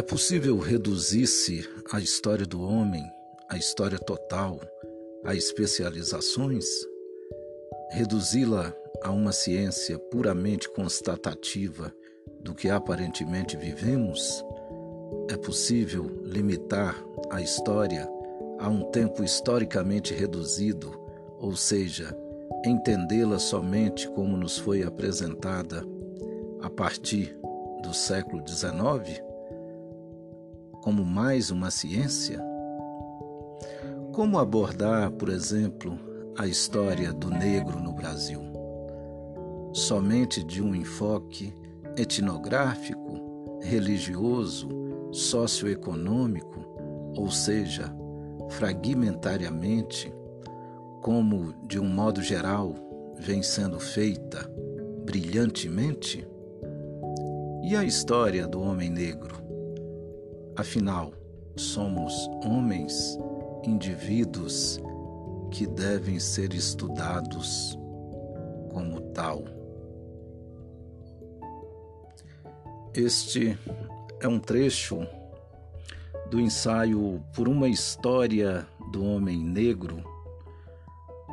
É possível reduzir-se a história do homem, a história total, a especializações? Reduzi-la a uma ciência puramente constatativa do que aparentemente vivemos? É possível limitar a história a um tempo historicamente reduzido, ou seja, entendê-la somente como nos foi apresentada a partir do século XIX? Como mais uma ciência? Como abordar, por exemplo, a história do negro no Brasil? Somente de um enfoque etnográfico, religioso, socioeconômico, ou seja, fragmentariamente, como de um modo geral vem sendo feita brilhantemente? E a história do homem negro? Afinal, somos homens, indivíduos que devem ser estudados como tal. Este é um trecho do ensaio Por uma História do Homem Negro,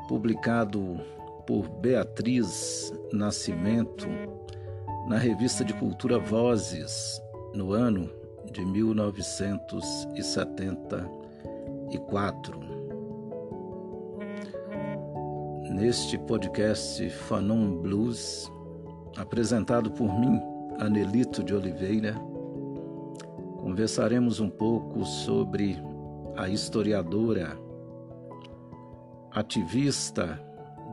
publicado por Beatriz Nascimento na revista de Cultura Vozes, no ano de 1974. Neste podcast Fanon Blues, apresentado por mim, Anelito de Oliveira, conversaremos um pouco sobre a historiadora, ativista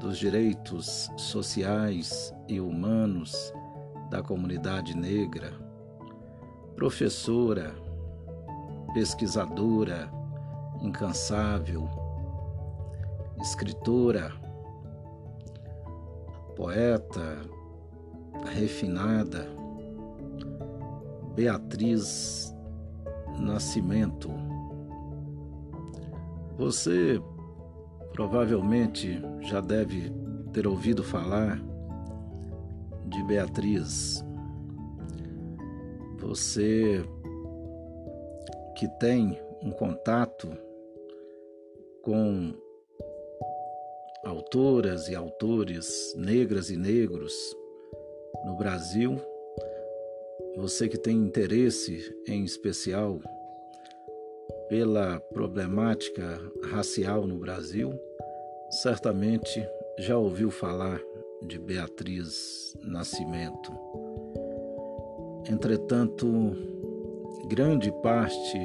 dos direitos sociais e humanos da comunidade negra, professora, pesquisadora, incansável, escritora, poeta, refinada, Beatriz Nascimento. Você provavelmente já deve ter ouvido falar de Beatriz você que tem um contato com autoras e autores negras e negros no Brasil, você que tem interesse em especial pela problemática racial no Brasil, certamente já ouviu falar de Beatriz Nascimento. Entretanto, grande parte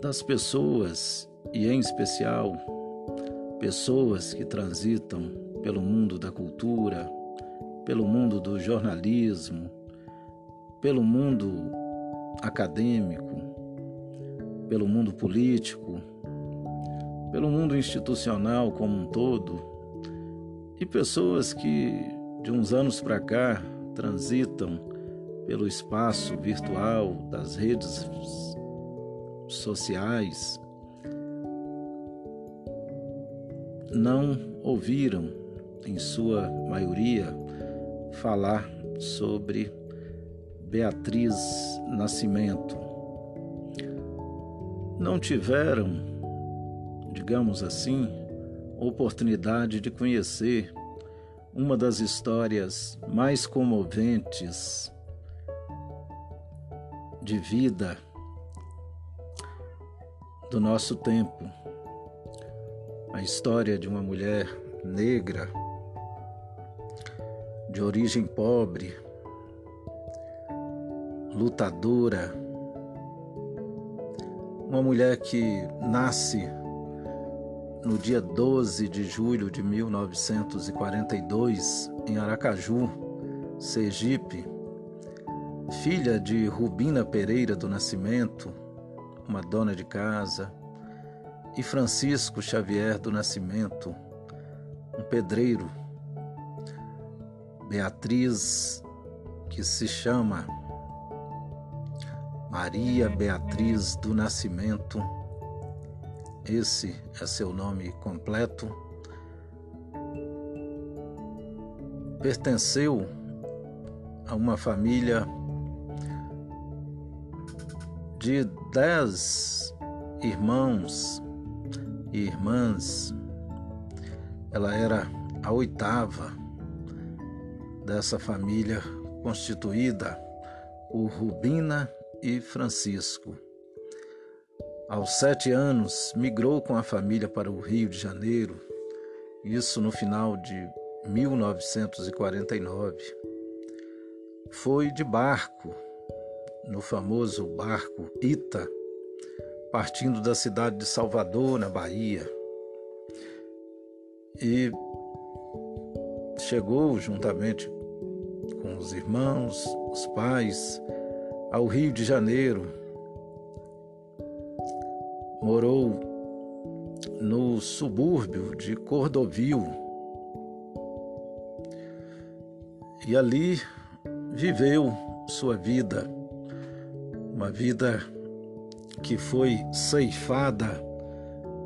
das pessoas, e em especial pessoas que transitam pelo mundo da cultura, pelo mundo do jornalismo, pelo mundo acadêmico, pelo mundo político, pelo mundo institucional como um todo, e pessoas que de uns anos para cá transitam pelo espaço virtual das redes sociais não ouviram, em sua maioria, falar sobre Beatriz Nascimento. Não tiveram, digamos assim, oportunidade de conhecer uma das histórias mais comoventes de vida do nosso tempo. A história de uma mulher negra, de origem pobre, lutadora, uma mulher que nasce no dia 12 de julho de 1942, em Aracaju, Sergipe, filha de Rubina Pereira do Nascimento, uma dona de casa, e Francisco Xavier do Nascimento, um pedreiro. Beatriz, que se chama Maria Beatriz do Nascimento, esse é seu nome completo, pertenceu a uma família De dez irmãos e irmãs, ela era a oitava dessa família constituída por Rubina e Francisco. Aos sete anos, migrou com a família para o Rio de Janeiro, isso no final de 1949. Foi de barco, no famoso barco Ita, partindo da cidade de Salvador, na Bahia. E chegou juntamente com os irmãos, os pais, ao Rio de Janeiro. Morou no subúrbio de Cordovil. E ali viveu sua vida, uma vida que foi ceifada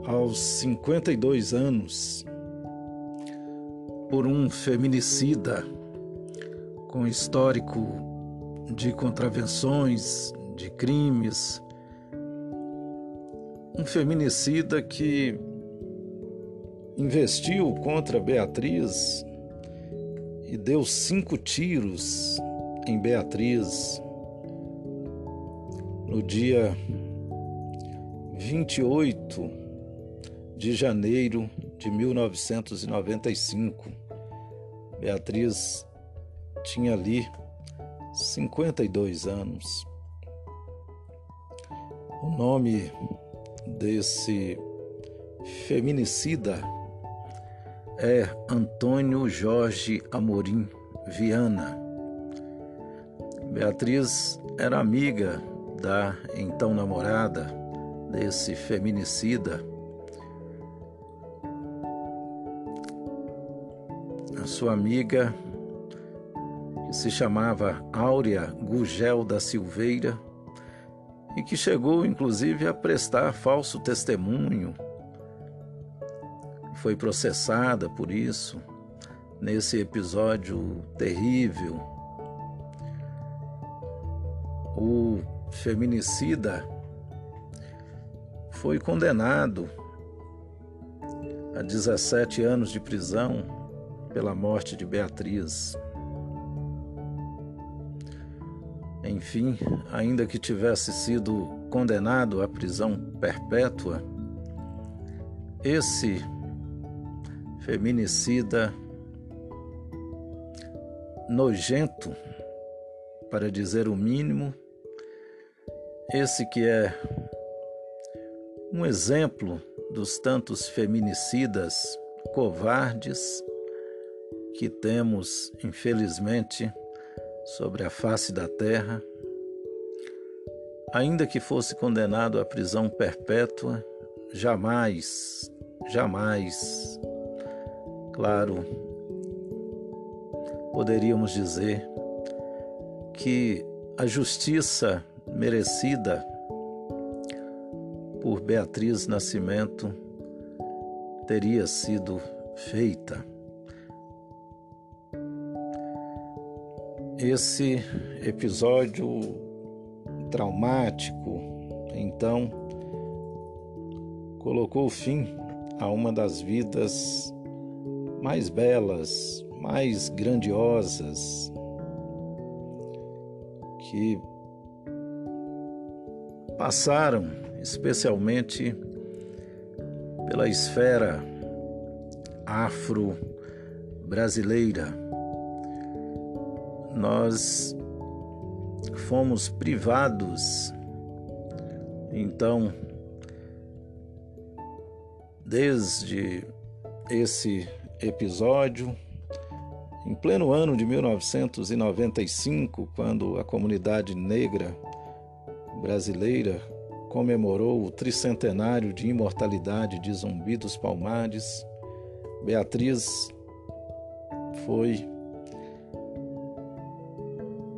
aos 52 anos por um feminicida com histórico de contravenções, de crimes. Um feminicida que investiu contra Beatriz e deu cinco tiros em Beatriz no dia 28 de janeiro de 1995. Beatriz tinha ali 52 anos. O nome desse feminicida é Antônio Jorge Amorim Viana. Beatriz era amiga da então namorada desse feminicida. A sua amiga, que se chamava Áurea Gugel da Silveira, e que chegou inclusive a prestar falso testemunho foi processada por isso, nesse episódio terrível. O feminicida foi condenado a 17 anos de prisão pela morte de Beatriz. Enfim, ainda que tivesse sido condenado à prisão perpétua, esse feminicida, nojento, para dizer o mínimo, esse que é um exemplo dos tantos feminicidas covardes que temos, infelizmente, sobre a face da terra. Ainda que fosse condenado à prisão perpétua, jamais, jamais Claro, poderíamos dizer que a justiça merecida por Beatriz Nascimento teria sido feita. Esse episódio traumático, então, colocou fim a uma das vidas mais belas, mais grandiosas, que passaram especialmente pela esfera afro-brasileira. Nós fomos privados, então, desde esse episódio em pleno ano de 1995, quando a comunidade negra brasileira comemorou o tricentenário de imortalidade de Zumbi dos Palmares, Beatriz foi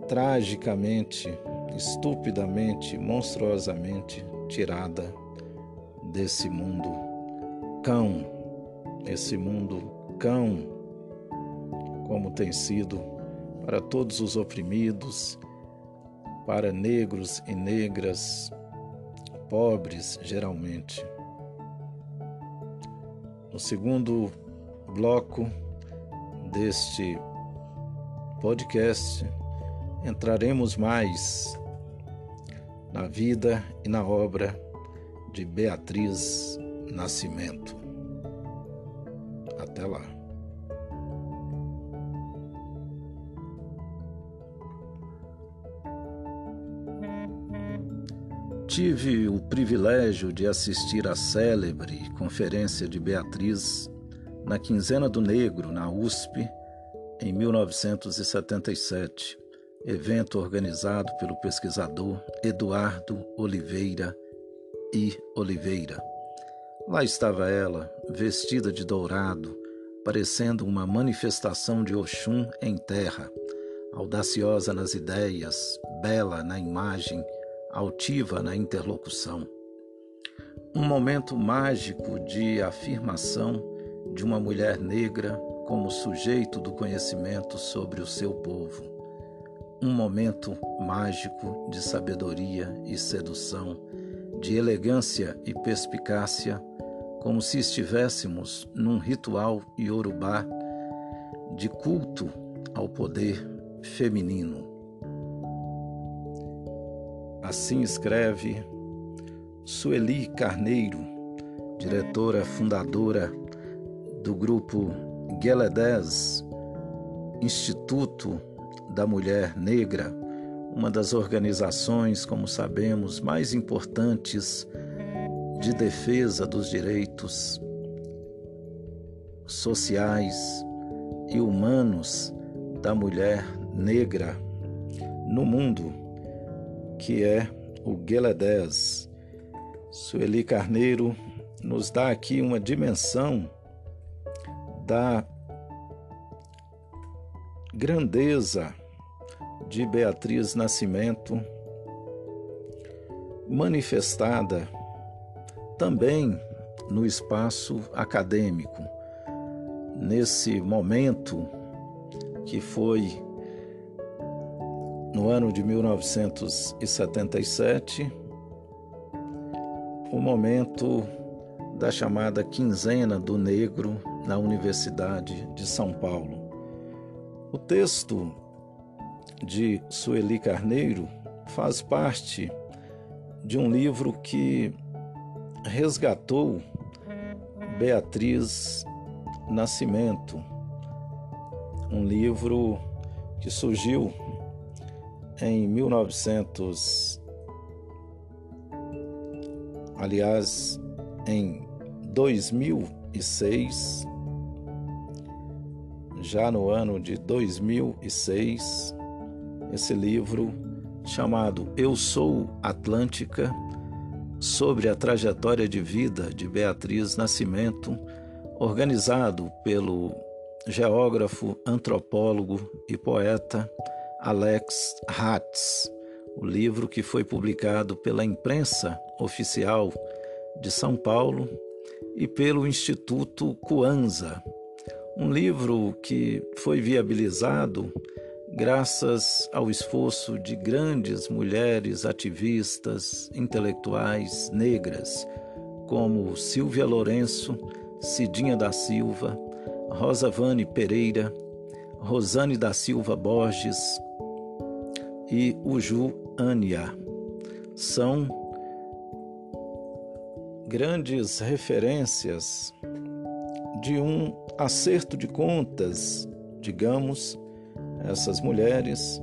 tragicamente, estupidamente, monstruosamente tirada desse mundo cão, esse mundo cão, como tem sido para todos os oprimidos, para negros e negras, pobres, geralmente. No segundo bloco deste podcast, entraremos mais na vida e na obra de Beatriz Nascimento. Até lá. Tive o privilégio de assistir à célebre conferência de Beatriz na Quinzena do Negro, na USP, em 1977, evento organizado pelo pesquisador Eduardo Oliveira e Oliveira. Lá estava ela, vestida de dourado, parecendo uma manifestação de Oxum em terra, audaciosa nas ideias, bela na imagem, altiva na interlocução. Um momento mágico de afirmação de uma mulher negra como sujeito do conhecimento sobre o seu povo. Um momento mágico de sabedoria e sedução de elegância e perspicácia, como se estivéssemos num ritual iorubá de culto ao poder feminino. Assim escreve Sueli Carneiro, diretora fundadora do grupo Geledés, Instituto da Mulher Negra, uma das organizações, como sabemos, mais importantes de defesa dos direitos sociais e humanos da mulher negra no mundo, que é o Geledés. Sueli Carneiro nos dá aqui uma dimensão da grandeza de Beatriz Nascimento, manifestada também no espaço acadêmico, nesse momento que foi no ano de 1977, o momento da chamada Quinzena do Negro na Universidade de São Paulo. O texto de Sueli Carneiro faz parte de um livro que resgatou Beatriz Nascimento, um livro que surgiu em 1900, aliás, em 2006, já no ano de 2006, esse livro chamado Eu Sou Atlântica, sobre a trajetória de vida de Beatriz Nascimento, organizado pelo geógrafo, antropólogo e poeta Alex Hatz, o livro que foi publicado pela imprensa oficial de São Paulo e pelo Instituto Cuanza, um livro que foi viabilizado graças ao esforço de grandes mulheres ativistas, intelectuais negras, como Silvia Lourenço, Cidinha da Silva, Rosa Vane Pereira, Rosane da Silva Borges e Uju Ania. São grandes referências de um acerto de contas, digamos, essas mulheres,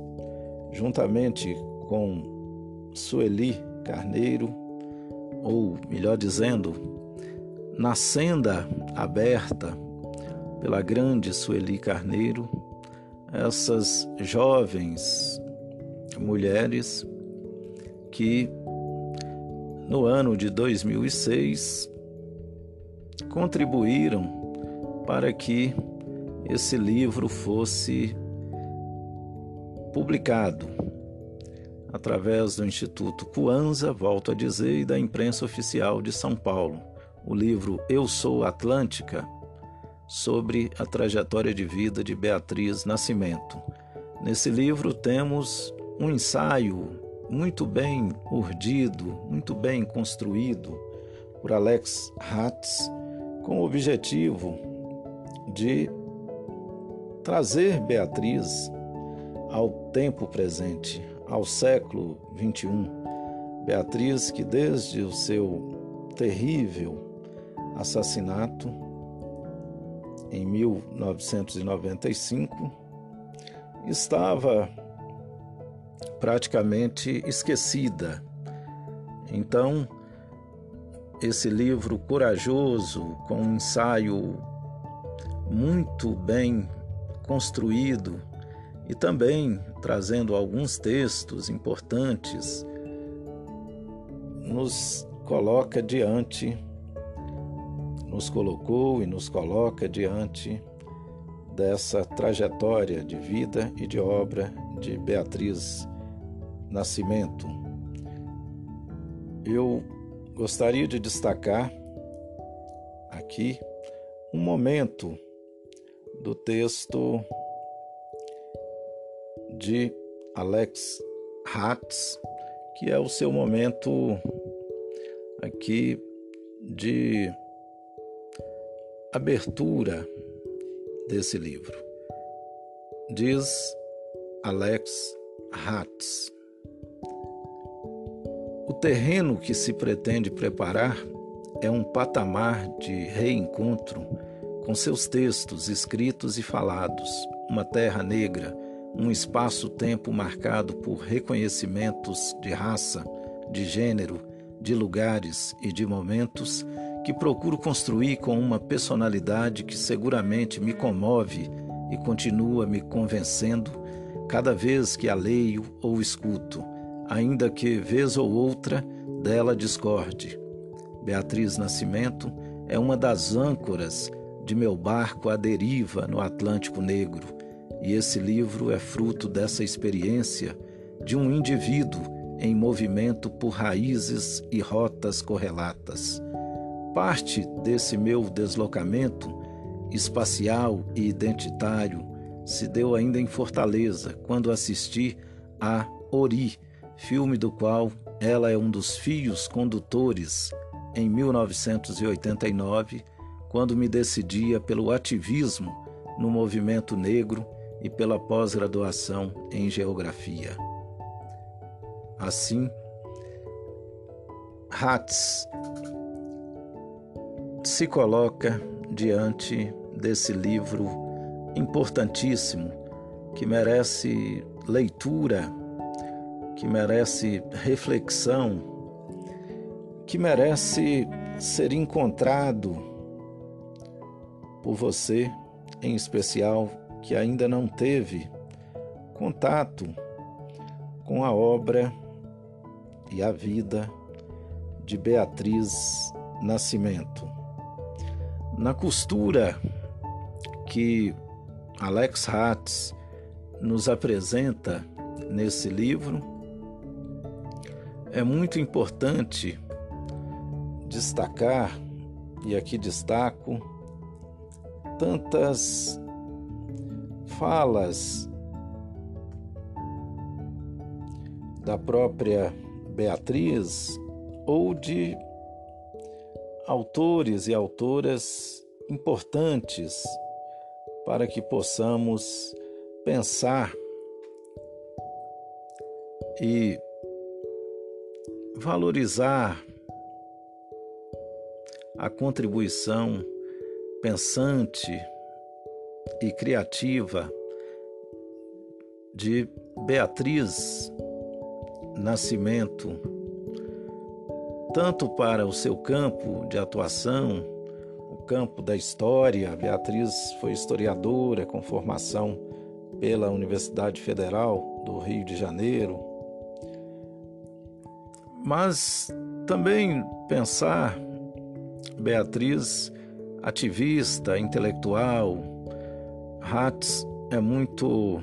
juntamente com Sueli Carneiro, ou melhor dizendo, na senda aberta pela grande Sueli Carneiro, essas jovens mulheres que no ano de 2006 contribuíram para que esse livro fosse publicado através do Instituto Cuanza, volto a dizer, e da imprensa oficial de São Paulo. O livro Eu Sou Atlântica, sobre a trajetória de vida de Beatriz Nascimento. Nesse livro temos um ensaio muito bem urdido, muito bem construído por Alex Hatz, com o objetivo de trazer Beatriz ao tempo presente, ao século 21. Beatriz, que desde o seu terrível assassinato em 1995 estava praticamente esquecida. Então, esse livro corajoso, com um ensaio muito bem construído e também trazendo alguns textos importantes, nos coloca diante, nos colocou e nos coloca diante dessa trajetória de vida e de obra de Beatriz Nascimento. Eu gostaria de destacar aqui um momento do texto de Alex Hatz, que é o seu momento aqui de abertura desse livro. Diz Alex Hatz: O terreno que se pretende preparar é um patamar de reencontro com seus textos escritos e falados, uma terra negra, um espaço-tempo marcado por reconhecimentos de raça, de gênero, de lugares e de momentos que procuro construir com uma personalidade que seguramente me comove e continua me convencendo cada vez que a leio ou escuto, ainda que vez ou outra dela discorde. Beatriz Nascimento é uma das âncoras de meu barco à deriva no Atlântico Negro, e esse livro é fruto dessa experiência de um indivíduo em movimento por raízes e rotas correlatas. Parte desse meu deslocamento espacial e identitário se deu ainda em Fortaleza, quando assisti a Ori, filme do qual ela é um dos fios condutores em 1989, quando me decidia pelo ativismo no movimento negro e pela pós-graduação em geografia. Assim, Hatz se coloca diante desse livro importantíssimo que merece leitura, que merece reflexão, que merece ser encontrado por você, em especial, que ainda não teve contato com a obra e a vida de Beatriz Nascimento. Na costura que Alex Hatz nos apresenta nesse livro, é muito importante destacar, e aqui destaco, tantas falas da própria Beatriz ou de autores e autoras importantes para que possamos pensar e valorizar a contribuição pensante e criativa de Beatriz Nascimento tanto para o seu campo de atuação, o campo da história. Beatriz foi historiadora com formação pela Universidade Federal do Rio de Janeiro. Mas também pensar Beatriz ativista, intelectual, Hatz é muito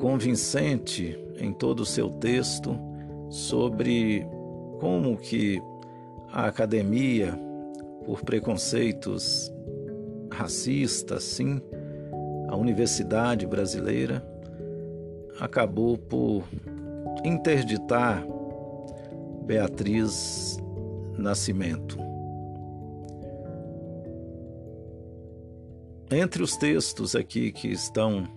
convincente em todo o seu texto sobre como que a academia, por preconceitos racistas, sim, a universidade brasileira acabou por interditar Beatriz Nascimento. Entre os textos aqui que estão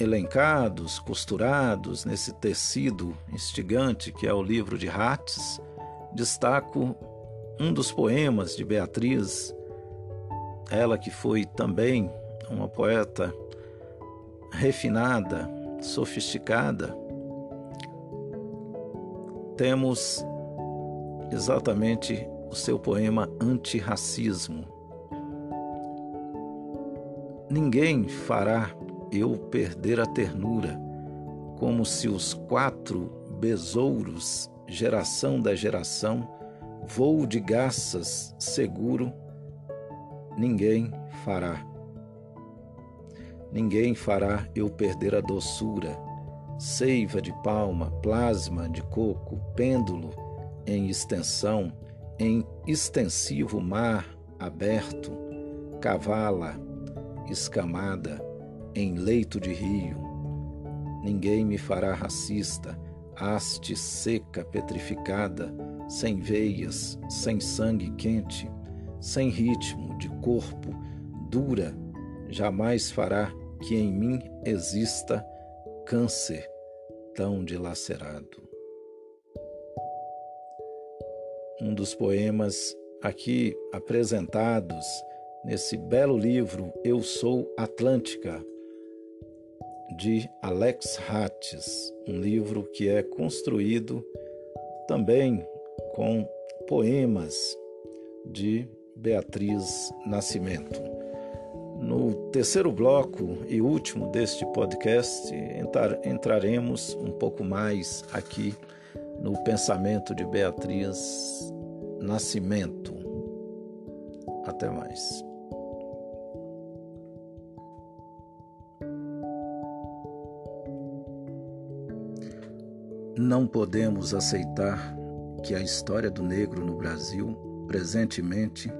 elencados, costurados nesse tecido instigante que é o livro de Rates, destaco um dos poemas de Beatriz, ela que foi também uma poeta refinada, sofisticada, temos exatamente o seu poema Antirracismo. Ninguém fará eu perder a ternura, como se os quatro besouros, geração da geração, voo de garças seguro, ninguém fará. Ninguém fará eu perder a doçura, seiva de palma, plasma de coco, pêndulo em extensão, em extensivo mar aberto, cavala, escamada, em leito de rio. Ninguém me fará racista, haste seca, petrificada, sem veias, sem sangue quente, sem ritmo de corpo, dura, jamais fará que em mim exista câncer tão dilacerado. Um dos poemas aqui apresentados nesse belo livro Eu Sou Atlântica, de Alex Hattis, um livro que é construído também com poemas de Beatriz Nascimento. No terceiro bloco e último deste podcast, entrar, entraremos um pouco mais aqui no pensamento de Beatriz Nascimento. Até mais. Não podemos aceitar que a história do negro no Brasil, presentemente,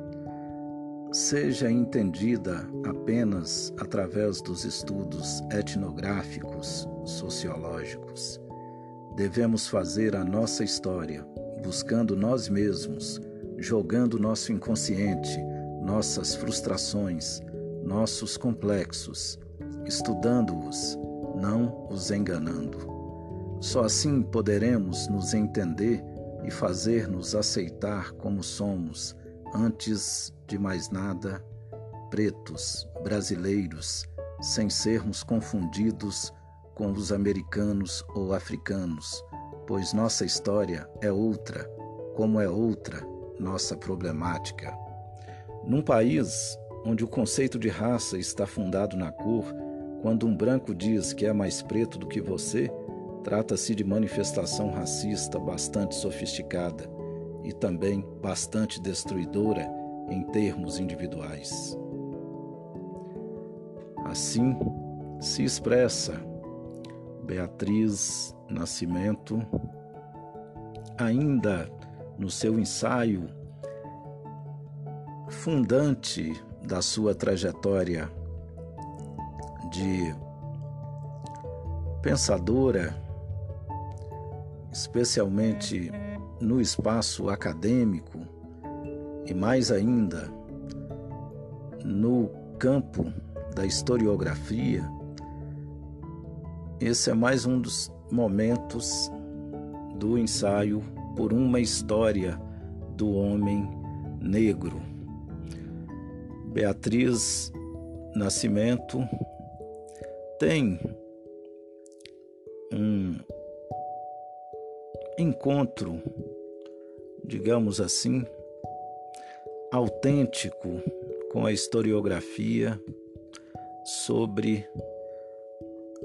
seja entendida apenas através dos estudos etnográficos, sociológicos. Devemos fazer a nossa história, buscando nós mesmos, jogando nosso inconsciente, nossas frustrações, nossos complexos, estudando-os, não os enganando. Só assim poderemos nos entender e fazer-nos aceitar como somos, antes de mais nada, pretos, brasileiros, sem sermos confundidos com os americanos ou africanos, pois nossa história é outra, como é outra nossa problemática. Num país onde o conceito de raça está fundado na cor, quando um branco diz que é mais preto do que você, Trata-se de manifestação racista bastante sofisticada e também bastante destruidora em termos individuais. Assim se expressa Beatriz Nascimento, ainda no seu ensaio fundante da sua trajetória de pensadora especialmente no espaço acadêmico e mais ainda no campo da historiografia, esse é mais um dos momentos do ensaio por uma história do homem negro. Beatriz Nascimento tem um encontro, digamos assim, autêntico com a historiografia sobre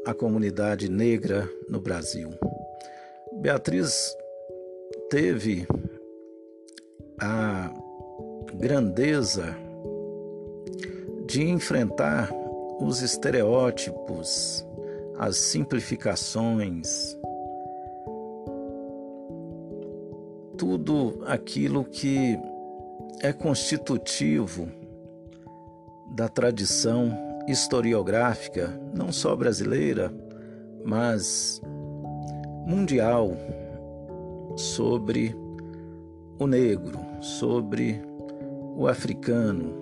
a comunidade negra no Brasil. Beatriz teve a grandeza de enfrentar os estereótipos, as simplificações, tudo aquilo que é constitutivo da tradição historiográfica, não só brasileira, mas mundial, sobre o negro, sobre o africano.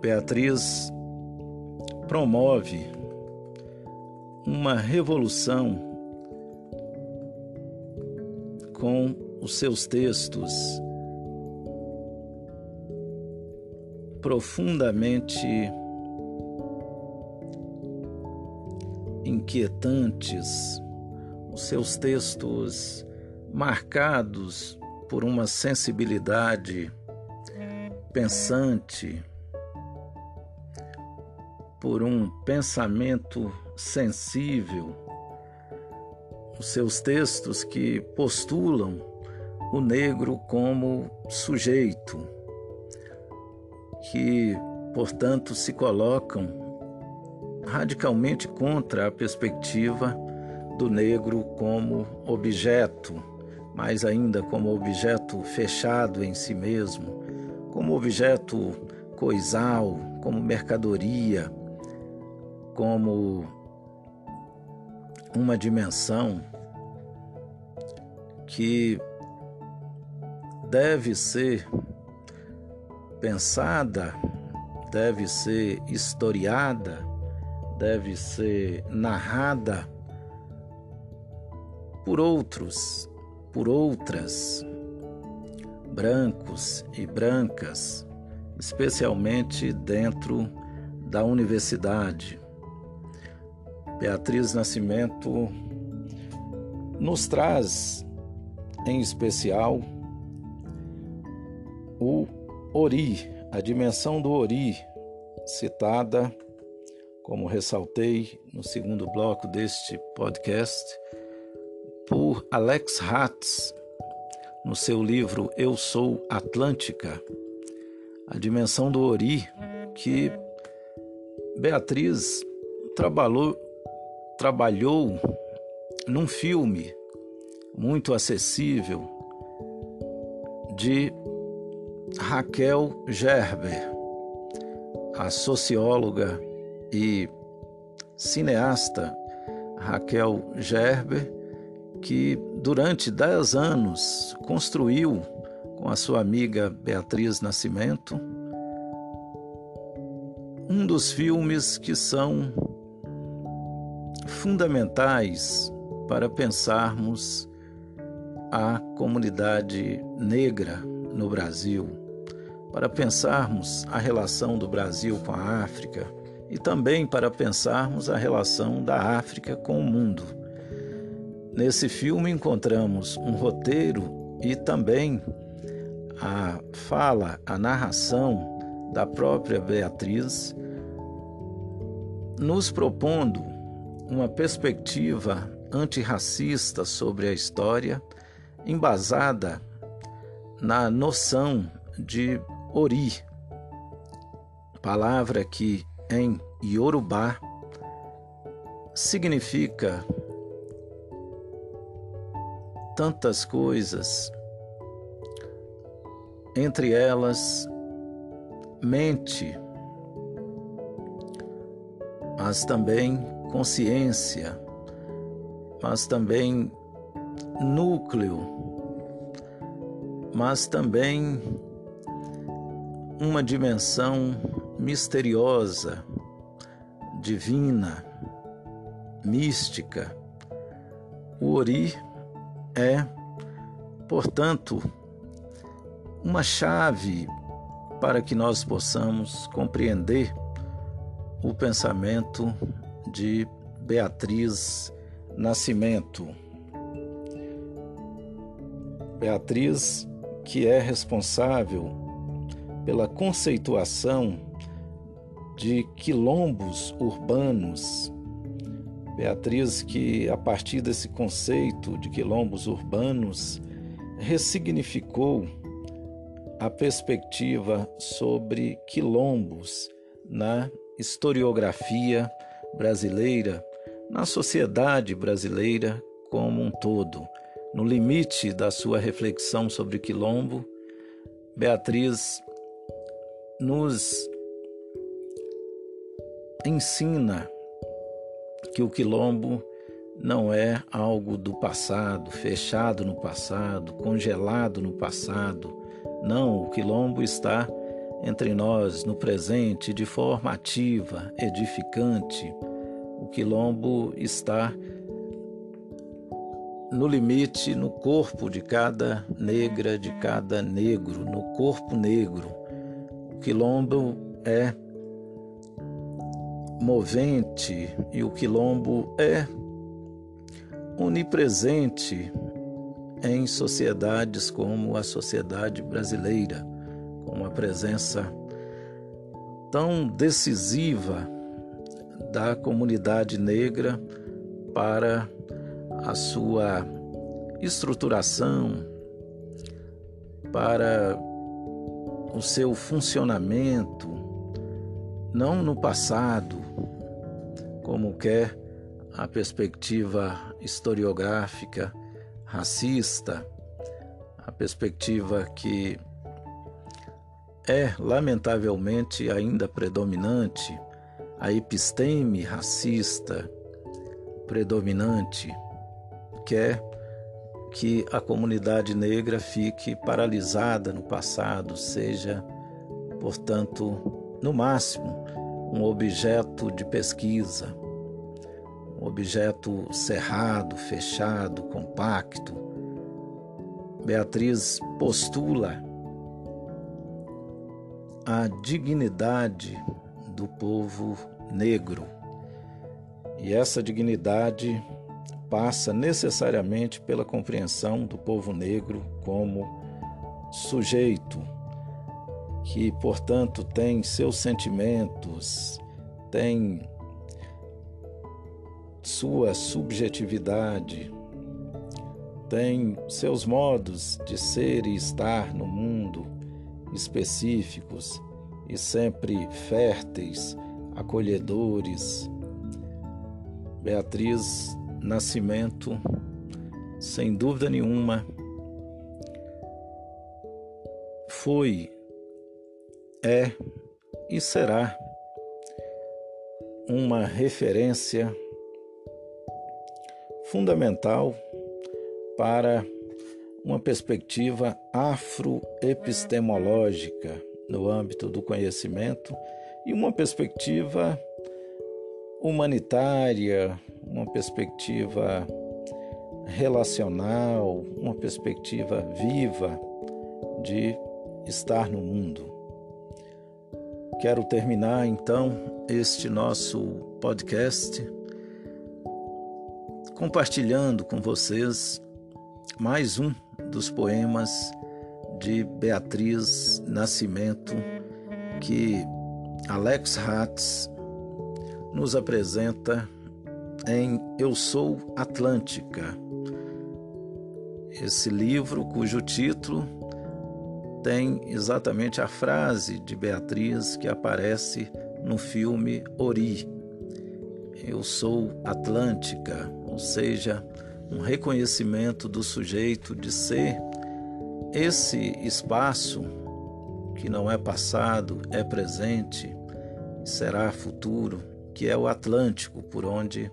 Beatriz promove uma revolução com os seus textos profundamente inquietantes, os seus textos marcados por uma sensibilidade pensante, por um pensamento sensível, os seus textos que postulam o negro como sujeito, que, portanto, se colocam radicalmente contra a perspectiva do negro como objeto, mais ainda como objeto fechado em si mesmo, como objeto coisal, como mercadoria, como uma dimensão que deve ser pensada, deve ser historiada, deve ser narrada por outros, por outras, brancos e brancas, especialmente dentro da universidade. Beatriz Nascimento nos traz, em especial, o Ori, a dimensão do Ori, citada, como ressaltei no segundo bloco deste podcast, por Alex Hatz, no seu livro Eu Sou Atlântica, a dimensão do Ori, que Beatriz trabalhou, trabalhou num filme muito acessível de Raquel Gerber, a socióloga e cineasta Raquel Gerber, que durante dez anos construiu com a sua amiga Beatriz Nascimento um dos filmes que são fundamentais para pensarmos a comunidade negra no Brasil para pensarmos a relação do Brasil com a África e também para pensarmos a relação da África com o mundo. Nesse filme encontramos um roteiro e também a fala, a narração da própria Beatriz, nos propondo uma perspectiva antirracista sobre a história, embasada na noção de Ori, palavra que em Yorubá significa tantas coisas, entre elas mente, mas também consciência, mas também núcleo, mas também uma dimensão misteriosa, divina, mística. O Ori é, portanto, uma chave para que nós possamos compreender o pensamento de Beatriz Nascimento. Beatriz, que é responsável pela conceituação de quilombos urbanos. Beatriz, que a partir desse conceito de quilombos urbanos, ressignificou a perspectiva sobre quilombos na historiografia brasileira, na sociedade brasileira como um todo. No limite da sua reflexão sobre quilombo, Beatriz nos ensina que o quilombo não é algo do passado, fechado no passado, congelado no passado. Não, o quilombo está entre nós no presente de forma ativa, edificante. O quilombo está no limite, no corpo de cada negra, de cada negro, no corpo negro. O quilombo é movente e o quilombo é onipresente em sociedades como a sociedade brasileira, com uma presença tão decisiva da comunidade negra para a sua estruturação, para o seu funcionamento, não no passado, como quer a perspectiva historiográfica racista, a perspectiva que é lamentavelmente ainda predominante, a episteme racista predominante, quer que a comunidade negra fique paralisada no passado, seja, portanto, no máximo, um objeto de pesquisa, um objeto cerrado, fechado, compacto. Beatriz postula a dignidade do povo negro. E essa dignidade passa necessariamente pela compreensão do povo negro como sujeito, que, portanto, tem seus sentimentos, tem sua subjetividade, tem seus modos de ser e estar no mundo específicos e sempre férteis, acolhedores. Beatriz Nascimento, sem dúvida nenhuma, foi, é e será uma referência fundamental para uma perspectiva afroepistemológica no âmbito do conhecimento e uma perspectiva humanitária, uma perspectiva relacional, uma perspectiva viva de estar no mundo. Quero terminar então este nosso podcast compartilhando com vocês mais um dos poemas de Beatriz Nascimento que Alex Hatz nos apresenta em Eu Sou Atlântica. Esse livro, cujo título tem exatamente a frase de Beatriz que aparece no filme Ori. Eu sou Atlântica, ou seja, um reconhecimento do sujeito de ser esse espaço que não é passado, é presente, será futuro, que é o Atlântico, por onde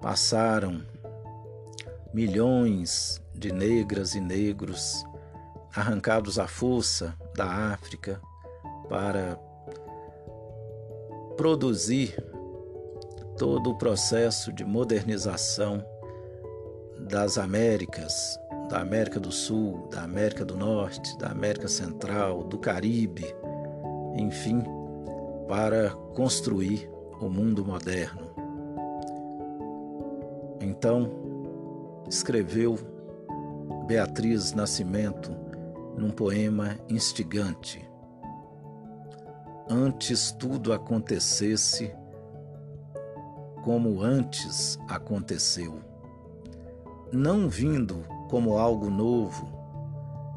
passaram milhões de negras e negros arrancados à força da África para produzir todo o processo de modernização das Américas, da América do Sul, da América do Norte, da América Central, do Caribe, enfim, para construir o mundo moderno. Então, escreveu Beatriz Nascimento num poema instigante. Antes tudo acontecesse como antes aconteceu, não vindo como algo novo,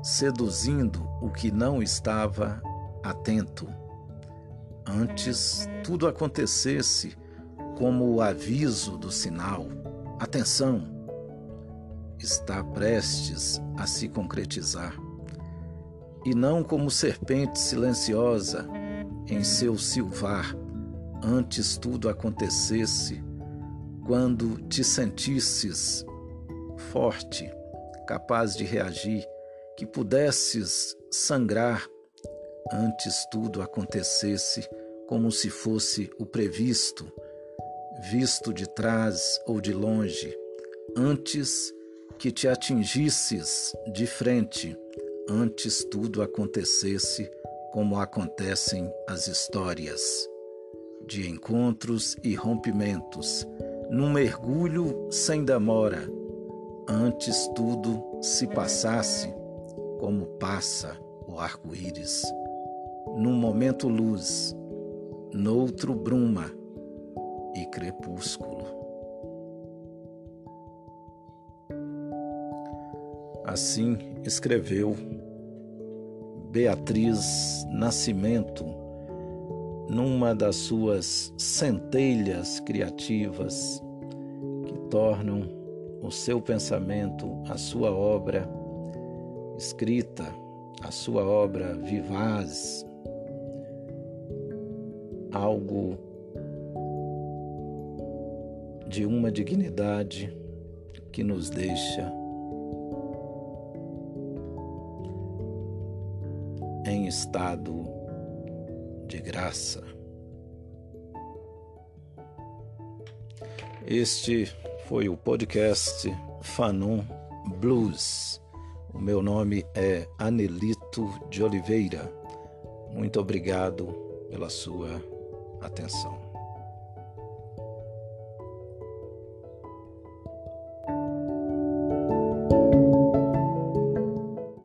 seduzindo o que não estava atento. Antes tudo acontecesse como o aviso do sinal Atenção! Está prestes a se concretizar. E não como serpente silenciosa em seu silvar, antes tudo acontecesse, quando te sentisses forte, capaz de reagir, que pudesses sangrar antes tudo acontecesse como se fosse o previsto, visto de trás ou de longe, antes que te atingisses de frente, antes tudo acontecesse como acontecem as histórias, de encontros e rompimentos, num mergulho sem demora, antes tudo se passasse como passa o arco-íris, num momento luz, noutro bruma crepúsculo. Assim escreveu Beatriz Nascimento numa das suas centelhas criativas que tornam o seu pensamento a sua obra escrita, a sua obra vivaz, algo de uma dignidade que nos deixa em estado de graça. Este foi o podcast Fanon Blues. O meu nome é Anelito de Oliveira. Muito obrigado pela sua atenção.